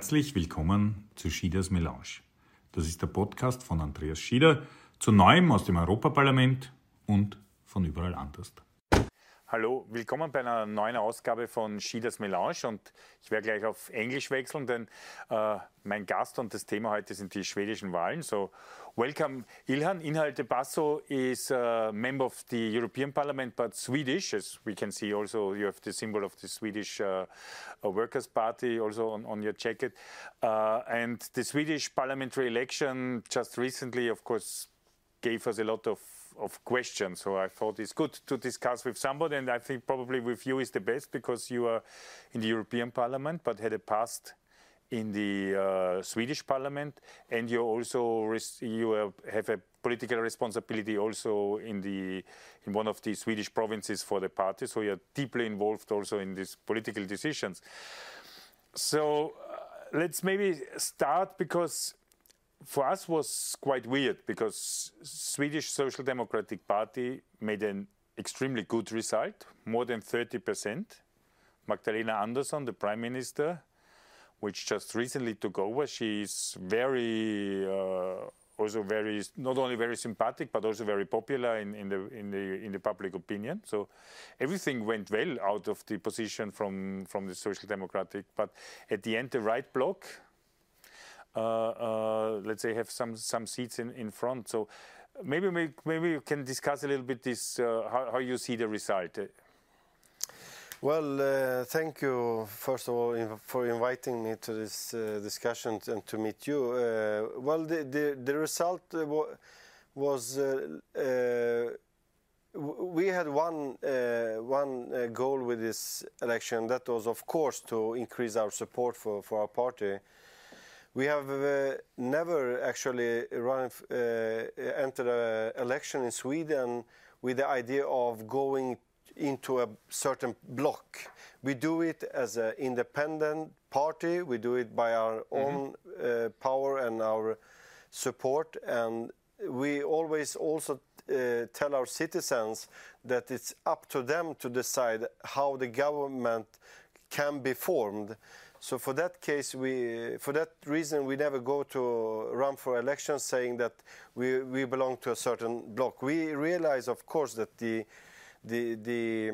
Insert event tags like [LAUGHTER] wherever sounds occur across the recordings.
Herzlich willkommen zu Schieders Melange. Das ist der Podcast von Andreas Schieder zu Neuem aus dem Europaparlament und von überall anders. Hallo, willkommen bei einer neuen Ausgabe von Schieders Melange und ich werde gleich auf Englisch wechseln, denn äh, mein Gast und das Thema heute sind die schwedischen Wahlen. So, welcome Ilhan. Inhalte Basso is a member of the European Parliament, but Swedish, as we can see also you have the symbol of the Swedish uh, uh Workers' Party also on, on your jacket. Uh, and the Swedish parliamentary election just recently, of course, gave us a lot of of questions. So I thought it's good to discuss with somebody, and I think probably with you is the best because you are in the European Parliament, but had a past in the uh, Swedish Parliament, and you also you have a political responsibility also in the in one of the Swedish provinces for the party. So you're deeply involved also in these political decisions. So uh, let's maybe start because for us was quite weird because Swedish Social Democratic Party made an extremely good result, more than 30%. Magdalena Andersson, the prime minister, which just recently took over, she's very uh, also very not only very sympathetic but also very popular in, in the in the in the public opinion. So everything went well out of the position from from the Social Democratic. But at the end, the right bloc let's say, have some some seats in, in front. So maybe maybe you can discuss a little bit this uh, how, how you see the result. Well, uh, thank you, first of all, for inviting me to this uh, discussion and to meet you. Uh, well, the, result was we had one, one goal with this election. That was, of course, to increase our support for our party. We have uh, never actually run, uh, entered an election in Sweden with the idea of going into a certain bloc. We do it as an independent party. We do it by our mm -hmm. own uh, power and our support. And we always also uh, tell our citizens that it's up to them to decide how the government can be formed. So for that case, we, for that reason, we never go to run for elections saying that we, we belong to a certain bloc. We realize, of course, that the, the, the,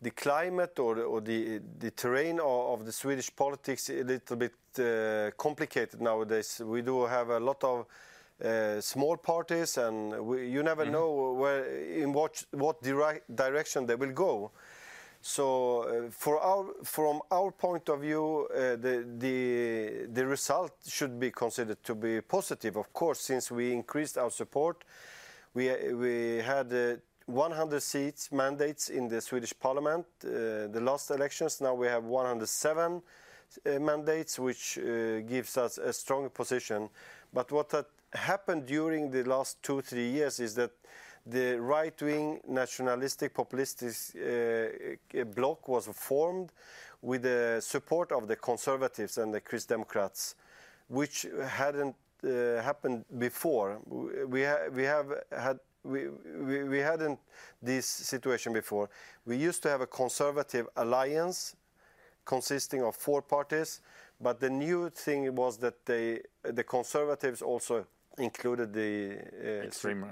the climate or, or the, the terrain of, of the Swedish politics is a little bit uh, complicated nowadays. We do have a lot of uh, small parties, and we, you never mm -hmm. know where, in what, what direction they will go. So uh, from our point of view, uh, the, result should be considered to be positive. Of course, since we increased our support, we, had uh, 100 seats, mandates in the Swedish parliament. The last elections, now we have 107 uh, mandates, which gives us a strong position. But what had happened during the last two, three years is that the right-wing nationalistic populist uh, bloc was formed with the support of the conservatives and the Christ Democrats, which hadn't uh, happened before. We, ha we have had we, we, we hadn't this situation before. We used to have a conservative alliance consisting of four parties, but the new thing was that they, the conservatives also included the uh, extreme.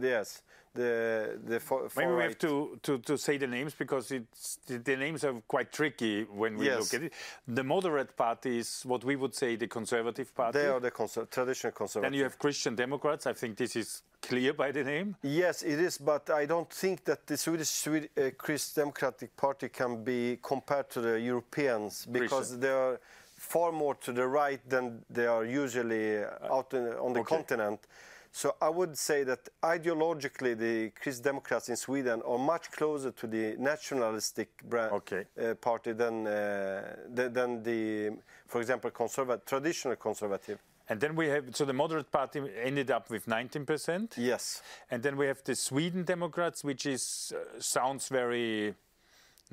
yes, the the far, maybe we have to, to, to say the names because it's the, the names are quite tricky when we yes. look at it. The moderate party is what we would say the conservative party. They are the conser traditional conservative. Then you have Christian Democrats. I think this is clear by the name. Yes, it is, but I don't think that the Swedish Swedish uh, Christian Democratic Party can be compared to the Europeans because Christian. they are far more to the right than they are usually out in, on the okay. continent. So I would say that ideologically, the Christ Democrats in Sweden are much closer to the nationalistic okay. uh, party than, uh, than the, for example, conservative, traditional conservative. And then we have, so the moderate party ended up with 19%. Yes. And then we have the Sweden Democrats, which is, uh, sounds very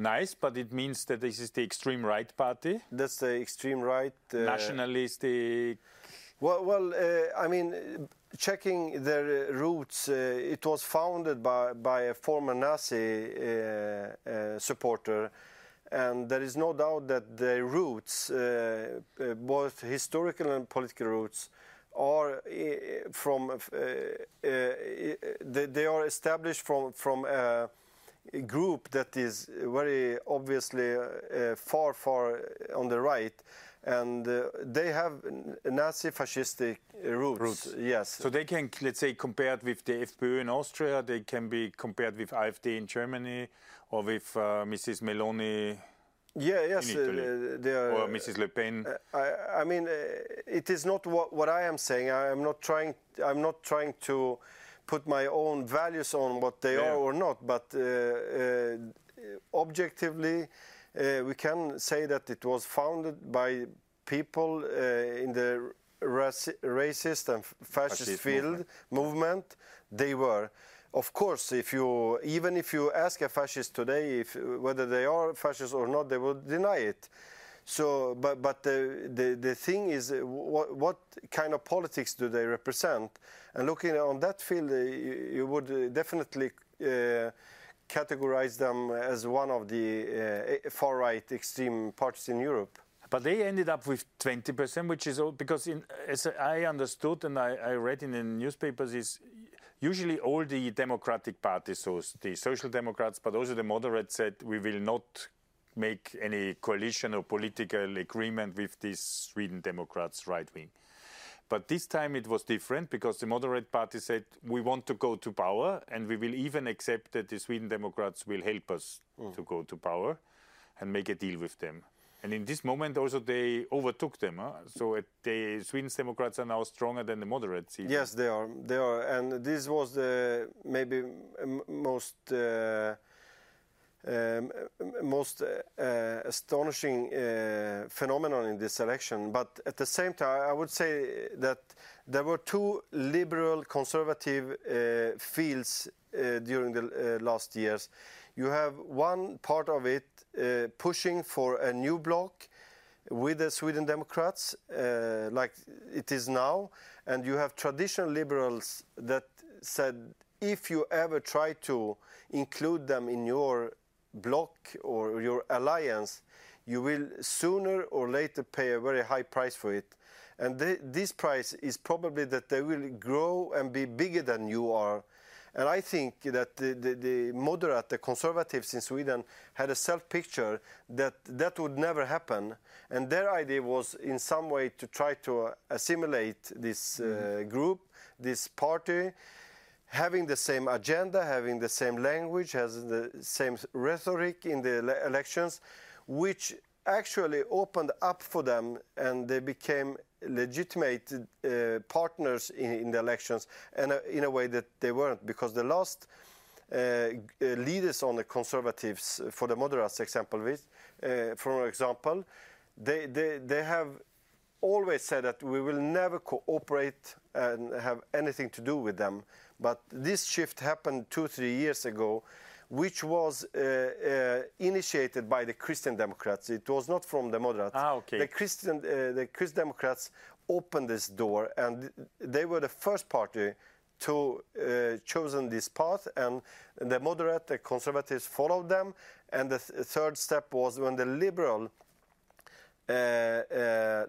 nice, but it means that this is the extreme right party. That's the extreme right. Uh, Nationalistic. Well, well, uh, I mean, checking their roots, uh, it was founded by, by a former Nazi uh, uh, supporter, and there is no doubt that their roots, uh, uh, both historical and political roots, are uh, from uh, uh, they, they are established from from group that is very obviously uh, far far on the right and uh, they have Nazi fascistic roots. Roots. Yes. So they can, let's say, compared with the FPÖ in Austria, they can be compared with AfD in Germany or with uh, Mrs. Meloni yeah, yes, in Italy. uh, they are. or Mrs. Le Pen. I, I mean, uh, it is not what, what I am saying. I am not trying. I'm not trying to put my own values on what they Yeah. are or not. But uh, uh, objectively, uh, we can say that it was founded by people in the raci- racist and fascist, Fascist field movement. movement. They were. Of course, if you even if you ask a fascist today if whether they are fascist or not, they will deny it. So, but but the the, the thing is, uh, what, what kind of politics do they represent? And looking on that field, uh, you, you would uh, definitely uh, categorize them as one of the uh, far right extreme parties in Europe. But they ended up with 20%, which is all because, in, as I understood and I, I read in the newspapers, is usually all the democratic parties, so the social democrats, but also the moderates, said we will not make any coalition or political agreement with these Sweden Democrats right wing. But this time it was different because the moderate party said we want to go to power and we will even accept that the Sweden Democrats will help us to go to power and make a deal with them. And in this moment also they overtook them. Huh? So it, the Sweden's Democrats are now stronger than the moderates. even. Yes, they are. They are, and this was the maybe most uh, um, most uh, astonishing uh, phenomenon in this election. But at the same time, I would say that there were two liberal conservative uh, fields uh, during the uh, last years. You have one part of it uh, pushing for a new bloc with the Sweden Democrats, uh, like it is now, and you have traditional liberals that said if you ever try to include them in your bloc or your alliance, you will sooner or later pay a very high price for it. And th- this price is probably that they will grow and be bigger than you are. And I think that the, the, the moderate, the conservatives in Sweden, had a self picture that that would never happen. And their idea was, in some way, to try to assimilate this uh, group, this party, having the same agenda, having the same language, has the same rhetoric in the ele- elections, which actually opened up for them and they became legitimate uh, partners in, in the elections and uh, in a way that they weren't because the last uh, uh, leaders on the conservatives uh, for the moderates example with, uh, for example they, they, they have always said that we will never cooperate and have anything to do with them. But this shift happened two, three years ago, which was uh, uh, initiated by the Christian Democrats. It was not from the moderates. Ah, okay. The Christian, uh, the Christian Democrats opened this door, and they were the first party to uh, chosen this path, and the moderate, the conservatives followed them. And the th- third step was when the liberal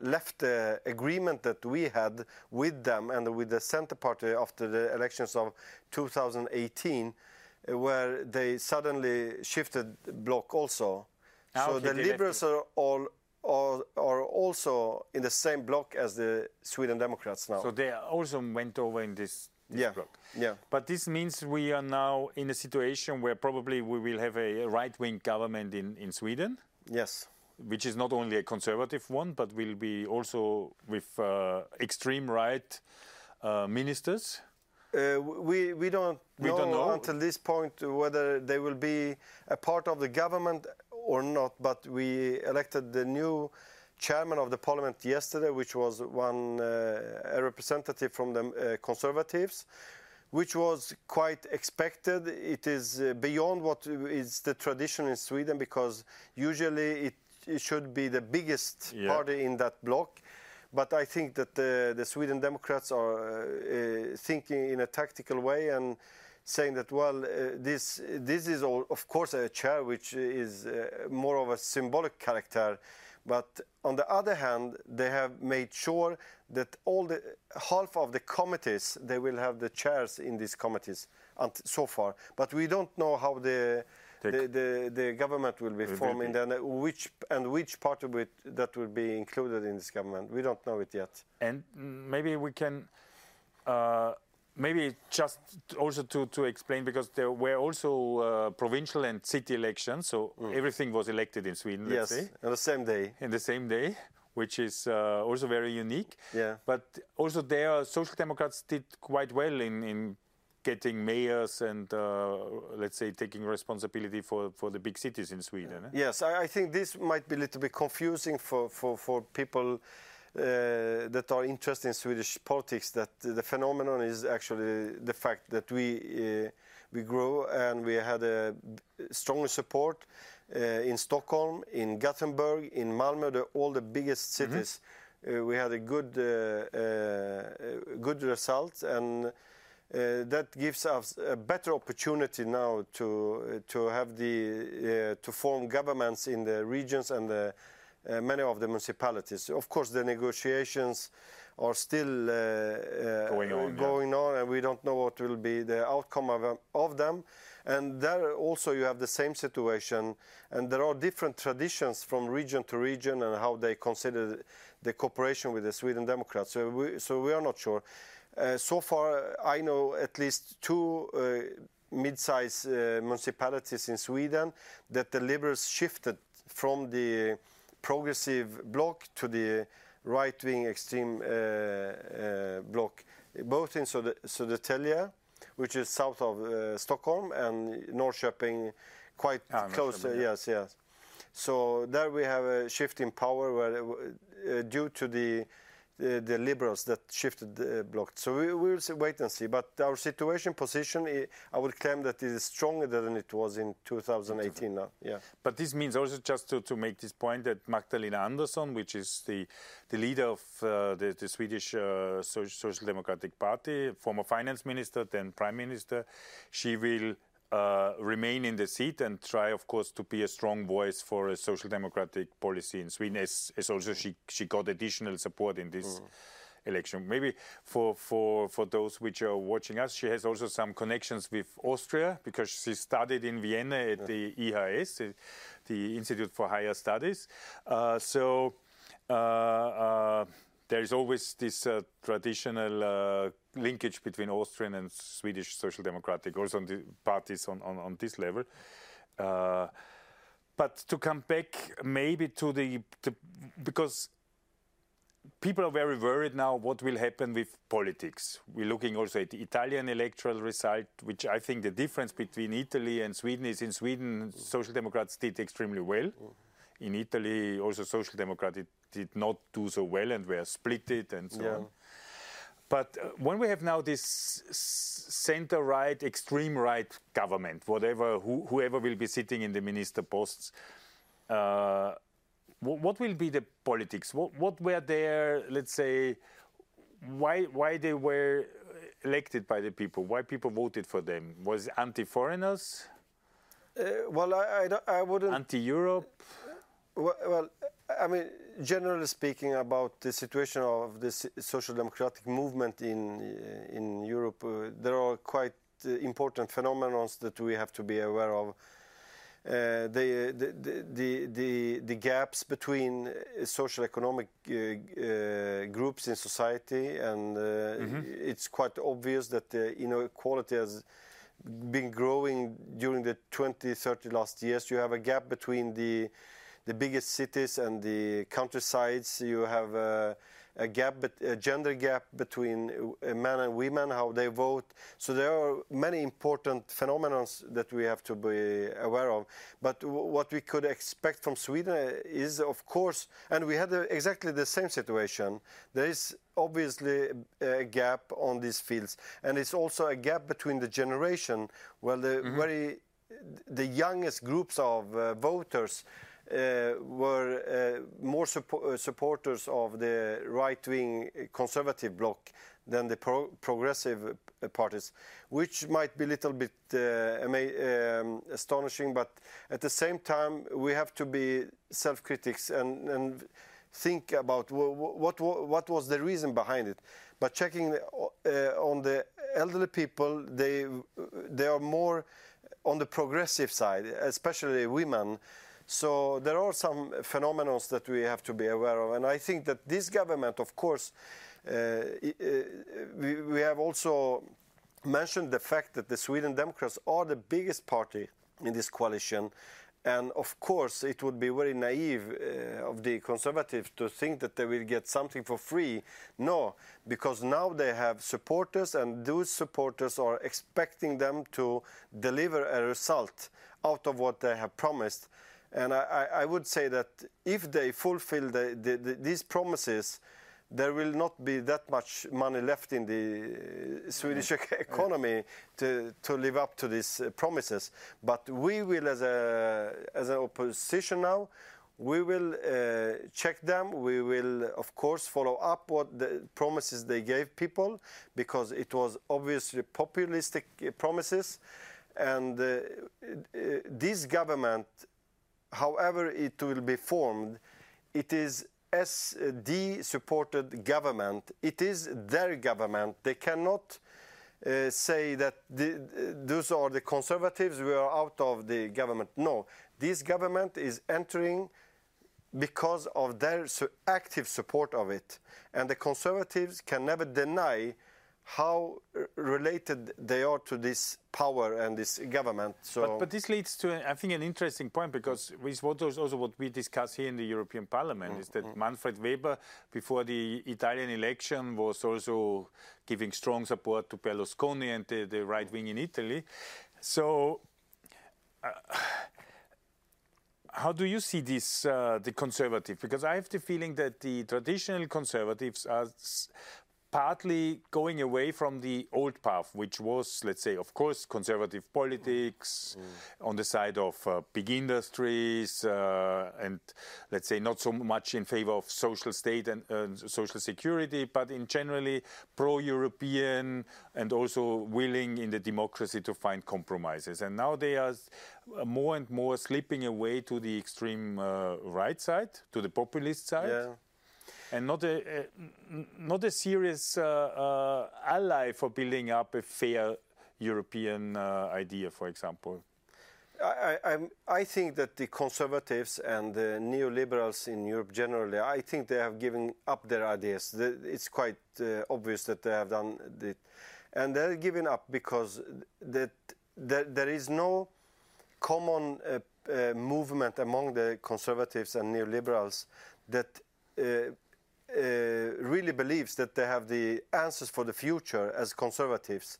left the agreement that we had with them and with the Center Party after the elections of 2018, uh, where they suddenly shifted block also. Ah, so okay, the liberals are all are, are also in the same block as the Sweden Democrats now. So they also went over in this, this yeah, block. yeah. But this means we are now in a situation where probably we will have a right-wing government in, in Sweden, Yes. Which is not only a conservative one, but will be also with uh, extreme right uh, ministers. Uh, we we don't We know, don't know. until this point whether they will be a part of the government or not. But we elected the new chairman of the parliament yesterday, which was one uh, a representative from the uh, conservatives, which was quite expected. It is uh, beyond what is the tradition in Sweden because usually it, it should be the biggest Yeah. party in that bloc. But I think that the, the Sweden Democrats are uh, thinking in a tactical way and saying that well, uh, this this is all, of course a chair which is uh, more of a symbolic character, but on the other hand, they have made sure that all the half of the committees they will have the chairs in these committees so far, but we don't know how the the, the, the, government will be forming and which and which part of it that will be included in this government. We don't know it yet. And maybe we can uh, maybe just also to, to explain because there were also uh, provincial and city elections, so mm. everything was elected in Sweden. Yes, say, on the same day. In the same day, which is uh, also very unique. Yeah. But also there, Social Democrats did quite well in, in getting mayors and uh, let's say taking responsibility for, for the big cities in Sweden. Eh? Yes, I, I, think this might be a little bit confusing for, for, for people uh, that are interested in Swedish politics. That the phenomenon is actually the fact that we uh, we grow and we had a strong support uh, in Stockholm, in Gothenburg, in Malmö, the, all the biggest mm-hmm. cities. Mm -hmm. we had a good good result and. Uh, that gives us a better opportunity now to uh, to have the uh, to form governments in the regions and the many of the municipalities. Of course, the negotiations are still going, on, going on, and we don't know what will be the outcome of, of them. And there also you have the same situation, and there are different traditions from region to region and how they consider the cooperation with the Sweden Democrats. So we are not sure. Uh, so far, I know at least two uh, mid-sized uh, municipalities in Sweden that the Liberals shifted from the progressive bloc to the right-wing extreme bloc, both in Södertälje, which is south of uh, Stockholm, and Norrköping, quite ah, close. Yes, yes. So there we have a shift in power where, due to the the, the liberals that shifted uh, blocked. So we will wait and see. But our situation position, I would claim that it is stronger than it was in 2018 now. Yeah. But this means also just to, to make this point that Magdalena Andersson, which is the, the leader of uh, the, the, Swedish uh, Social Democratic Party, former finance minister, then prime minister, she will uh, remain in the seat and try, of course, to be a strong voice for a social democratic policy in Sweden, as, as also she, she got additional support in this mm. election. Maybe for, for, for those which are watching us, she has also some connections with Austria because she studied in Vienna at yeah. the IHS, the Institute for Higher Studies. Uh, so uh, uh there is always this uh, traditional uh, linkage between Austrian and Swedish Social Democratic, also on the parties on, on, on this level. Uh, but to come back maybe to the, the, because people are very worried now what will happen with politics. We're looking also at the Italian electoral result, which I think the difference between Italy and Sweden is in Sweden, Social Democrats did extremely well. In Italy, also Social Democrats did not do so well and were splitted and so yeah. on. But uh, when we have now this center right, extreme right government, whatever, who, whoever will be sitting in the minister posts, uh, what will be the politics? What, what were their, let's say, why, why they were elected by the people? Why people voted for them? Was anti-foreigners? Uh, well, I, I, I wouldn't. Anti-Europe. Well, well, I mean, generally speaking, about the situation of the social democratic movement in in Europe, uh, there are quite uh, important phenomena that we have to be aware of. Uh, the, the, the, the, the gaps between uh, social economic uh, uh, groups in society, and mm -hmm. it's quite obvious that the inequality has been growing during the 20, 30 last years. You have a gap between the the biggest cities and the countrysides. You have a, a gap, a gender gap between uh, men and women, how they vote. So there are many important phenomena that we have to be aware of. But what we could expect from Sweden is, of course, and we had exactly the same situation. There is obviously a gap on these fields, and it's also a gap between the generation, where the mm -hmm. very the youngest groups of uh, voters uh, were uh, more uh, supporters of the right-wing conservative bloc than the pro progressive parties, which might be a little bit um, astonishing, but at the same time, we have to be self-critics and, and, think about what, what, what was the reason behind it. But checking uh, on the elderly people, they, they are more on the progressive side, especially women. So there are some phenomena that we have to be aware of. And I think that this government, of course, uh, uh, we, we have also mentioned the fact that the Sweden Democrats are the biggest party in this coalition. And of course, it would be very naive uh, of the conservatives to think that they will get something for free. No, because now they have supporters, and those supporters are expecting them to deliver a result out of what they have promised. And I, I would say that if they fulfill the, the, the, these promises, there will not be that much money left in the Swedish mm. [LAUGHS] economy to, to live up to these uh, promises. But we will, as, a, as an opposition now, we will uh, check them. We will, of course, follow up what the promises they gave people because it was obviously populistic uh, promises. And uh, uh, this government, however it will be formed, it is SD supported government. It is their government. They cannot uh, say that the, those are the conservatives, we are out of the government. No, this government is entering because of their active support of it. And the conservatives can never deny how related they are to this power and this government. So but, but this leads to, I think, an interesting point because with what also what we discuss here in the European Parliament mm -hmm. is that mm-hmm. Manfred Weber, before the Italian election, was also giving strong support to Berlusconi and the, the right wing in Italy. So. Uh, how do you see this, uh, the conservative? Because I have the feeling that the traditional conservatives are partly going away from the old path, which was, let's say, of course, conservative politics mm. on the side of uh, big industries uh, and, let's say, not so much in favor of social state and uh, social security, but in generally pro-European and also willing in the democracy to find compromises. And now they are uh, more and more slipping away to the extreme uh, right side, to the populist side. Yeah and not a, not a serious uh, uh, ally for building up a fair European uh, idea, for example. I, I, I, think that the conservatives and the neoliberals in Europe generally, I think they have given up their ideas. It's quite uh, obvious that they have done it. And they're giving up because that, that there is no common uh, uh, movement among the conservatives and neoliberals that really believes that they have the answers for the future as conservatives.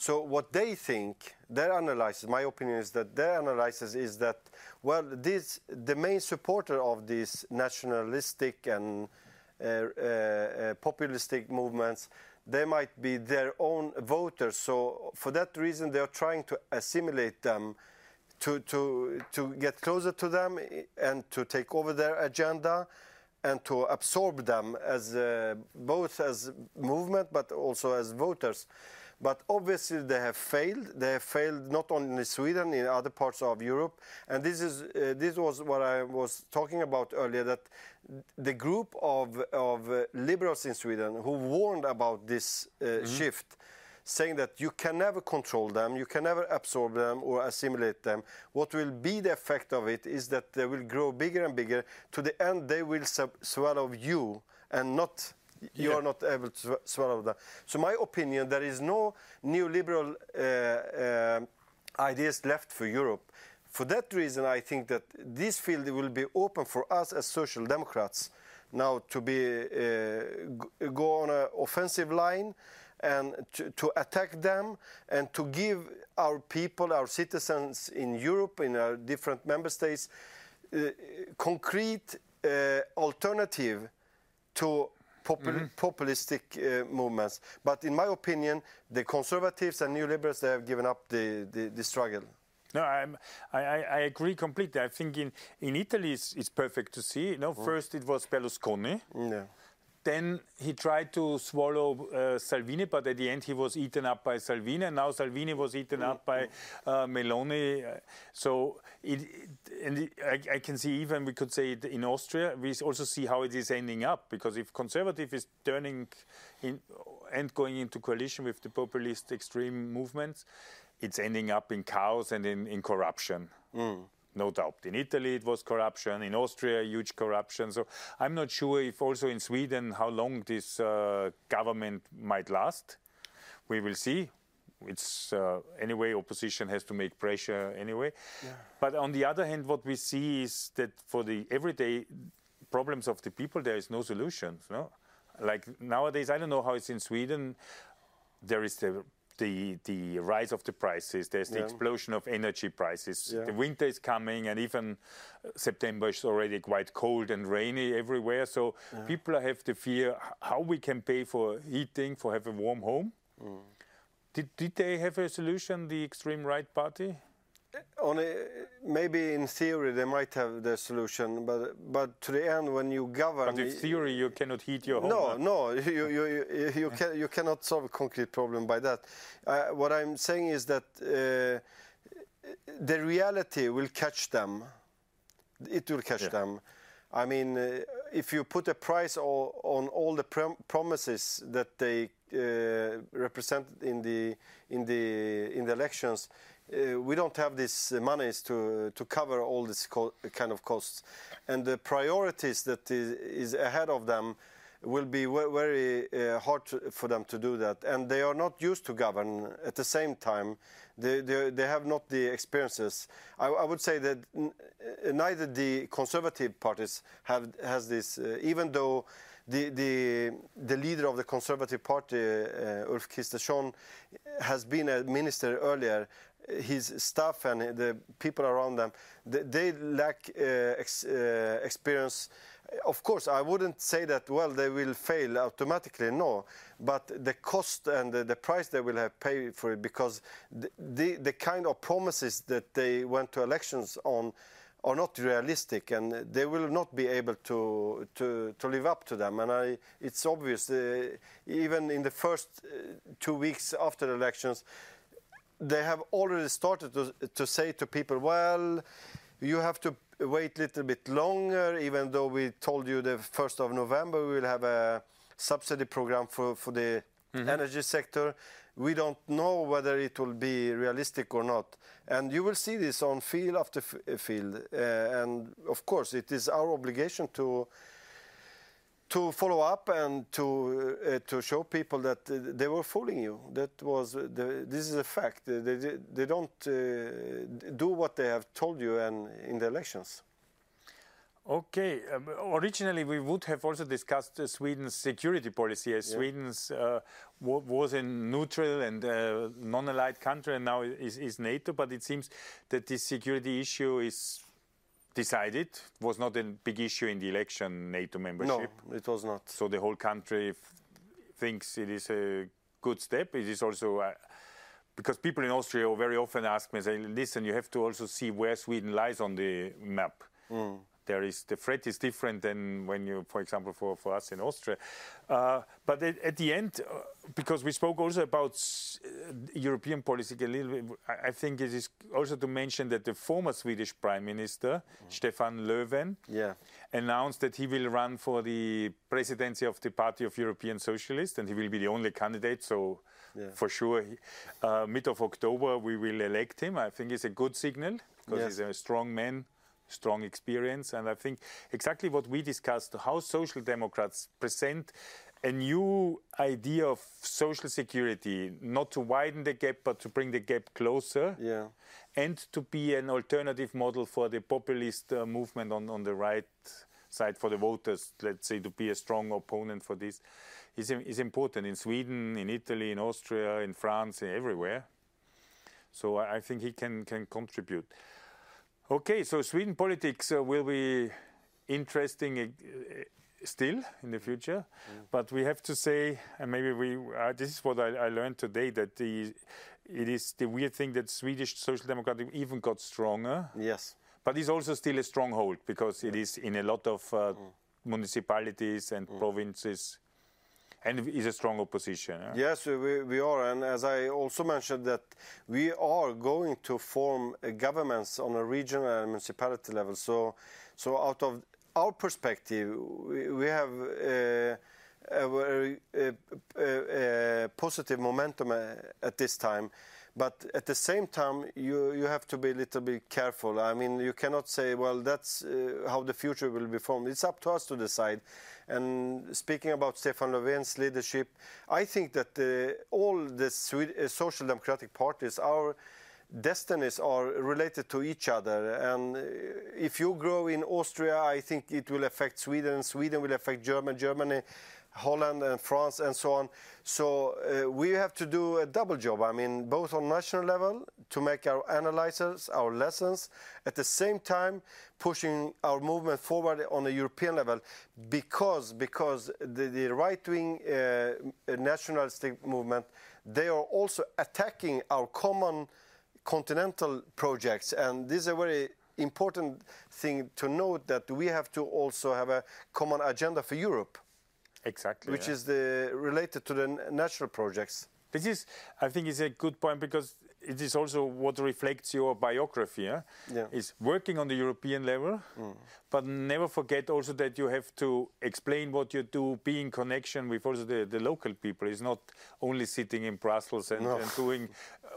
So what they think, their analysis, my opinion is that their analysis is that, well, this, the main supporter of these nationalistic and uh, uh, uh, populistic movements, they might be their own voters. So for that reason, they are trying to assimilate them, to, to, to get closer to them and to take over their agenda and to absorb them as uh, both as movement but also as voters. But obviously they have failed. They have failed not only in Sweden, in other parts of Europe. And this is uh, this was what I was talking about earlier. That the group of of uh, liberals in Sweden who warned about this mm -hmm. shift saying that you can never control them, you can never absorb them or assimilate them. What will be the effect of it is that they will grow bigger and bigger. To the end, they will swallow you and not you yeah. are not able to swallow them. So my opinion, there is no neoliberal uh, uh, ideas left for Europe. For that reason, I think that this field will be open for us as social democrats now to be uh, go on an offensive line and to, to, attack them and to give our people, our citizens in Europe, in our different member states, uh, concrete uh, alternative to popul mm -hmm. populistic uh, movements. But in my opinion, the conservatives and neoliberals, they have given up the, the, the struggle. No, I'm, I, I agree completely. I think in, in Italy it's, it's perfect to see. You know, mm. first it was Berlusconi. Yeah then he tried to swallow uh, Salvini, but at the end he was eaten up by Salvini, and now Salvini was eaten up by uh, Meloni. So it, and it, I, I, can see even we could say in Austria, we also see how it is ending up because if conservative is turning in and going into coalition with the populist extreme movements, it's ending up in chaos and in, in corruption. Mm no doubt. In Italy, it was corruption. In Austria, huge corruption. So I'm not sure if also in Sweden how long this uh, government might last. We will see. It's uh, anyway, opposition has to make pressure anyway. Yeah. But on the other hand, what we see is that for the everyday problems of the people, there is no solution. No, like nowadays, I don't know how it's in Sweden. There is the the the rise of the prices. There's the yeah. explosion of energy prices. Yeah. The winter is coming, and even uh, September is already quite cold and rainy everywhere. So yeah. people have the fear how we can pay for heating, for have a warm home. Mm. Did did they have a solution? The extreme right party on a, maybe in theory they might have the solution, but but to the end when you govern. But in theory you cannot heat your home. No, no, [LAUGHS] you you you, you, can, you cannot solve a concrete problem by that. Uh, what I'm saying is that uh, the reality will catch them. It will catch yeah. them. I mean, uh, if you put a price all, on all the prom promises that they uh, represent in the in the in the elections, uh, we don't have these uh, monies to to cover all this kind of costs, and the priorities that is, is ahead of them will be very uh, hard to, for them to do that, and they are not used to govern at the same time. They, they, they have not the experiences. I, I would say that neither the conservative parties have has this, uh, even though the, the, the leader of the Conservative Party, uh, Ulf Kristersson, has been a minister earlier, his staff and the people around them, they, they lack uh, ex, uh, experience. Of course, I wouldn't say that, well, they will fail automatically, no. But the cost and the, the price they will have paid for it, because the, the, the kind of promises that they went to elections on are not realistic and they will not be able to to, to live up to them and I, it's obvious uh, even in the first uh, two weeks after the elections they have already started to, to say to people, well, you have to wait a little bit longer, even though we told you the 1st of November we will have a subsidy program for, for the mm -hmm. energy sector. We don't know whether it will be realistic or not. And you will see this on field after field. Uh, and of course, it is our obligation to to follow up and to uh, to show people that uh, they were fooling you. That was uh, the, this is a fact. They they don't uh, do what they have told you and in the elections. Okay. Um, originally, we would have also discussed uh, Sweden's security policy, as yeah. Sweden's uh, was a neutral and non-allied country, and now is, is NATO. But it seems that this security issue is decided. It was not a big issue in the election, NATO membership. No, it was not. So the whole country thinks it is a good step. It is also uh, because people in Austria very often ask me, say, listen, you have to also see where Sweden lies on the map. Mm there is the threat is different than when you, for example, for, for us in Austria. Uh, but at, at, the end, uh, because we spoke also about uh, European policy a little bit, I, I, think it is also to mention that the former Swedish Prime Minister, mm. Stefan Löfven, yeah. announced that he will run for the presidency of the Party of European Socialists, and he will be the only candidate. So. Yeah. For sure, uh, mid of October we will elect him. I think it's a good signal because yes. he's a strong man strong experience. And I think exactly what we discussed, how social democrats present a new idea of social security, not to widen the gap, but to bring the gap closer. Yeah. And to be an alternative model for the populist uh, movement on, on the right side for the voters, let's say, to be a strong opponent for this is, is important in Sweden, in Italy, in Austria, in France, everywhere. So I think he can, can contribute. Okay, so Sweden politics uh, will be interesting uh, still in the future, mm. but we have to say, and maybe we, uh, this is what I, I, learned today, that the, it is the weird thing that Swedish Social Democratic even got stronger. Yes. But it's also still a stronghold because it is in a lot of uh, mm. municipalities and mm. provinces and is a strong opposition. Yeah? Yes, we, we are, and as I also mentioned that we are going to form governments on a regional and municipality level. So, so out of our perspective, we, we have uh, a very uh, uh, positive momentum at this time. But at the same time, you, you have to be a little bit careful. I mean, you cannot say, well, that's uh, how the future will be formed. It's up to us to decide. And speaking about Stefan Löfven's leadership, I think that uh, all the Swede uh, social democratic parties, our destinies are related to each other. And uh, if you grow in Austria, I think it will affect Sweden. Sweden will affect Germany. Germany Holland and France and so on. So uh, we have to do a double job. I mean, both on national level to make our analyses, our lessons, at the same time pushing our movement forward on a European level, because because the, the right-wing uh, nationalistic movement they are also attacking our common continental projects, and this is a very important thing to note that we have to also have a common agenda for Europe. Exactly. Which yeah. is the related to the natural projects. This is, I think, is a good point because it is also what reflects your biography. Yeah? yeah. Is working on the European level, mm. But never forget also that you have to explain what you do, be in connection with also the, the local people. It's not only sitting in Brussels and, no. and doing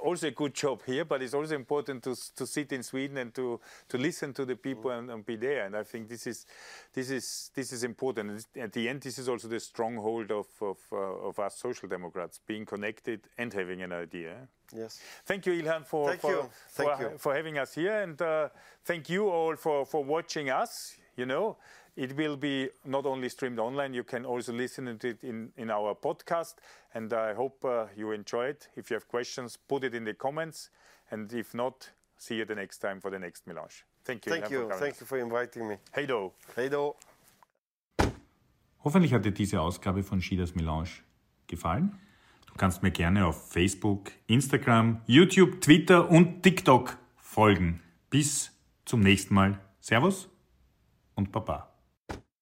also a good job here, but it's also important to, to sit in Sweden and to, to listen to the people mm. and, and, be there. And I think this is this is this is important. At the end, this is also the stronghold of of, uh, of us social democrats, being connected and having an idea. Yes. Thank you, Ilhan, for thank for, you. Thank for, you. for having us here, and uh, thank you all for for watching us. You know. It will be not only streamed online, you can also listen to it in, in our podcast. And I hope uh, you enjoy it. If you have questions, put it in the comments. And if not, see you the next time for the next Melange. Thank you. Thank you. Thank you for inviting me. Hey do. Hey do. Hoffentlich hat dir diese Ausgabe von Schieders Melange gefallen. Du kannst mir gerne auf Facebook, Instagram, YouTube, Twitter und TikTok folgen. Bis zum nächsten Mal. Servus und Baba.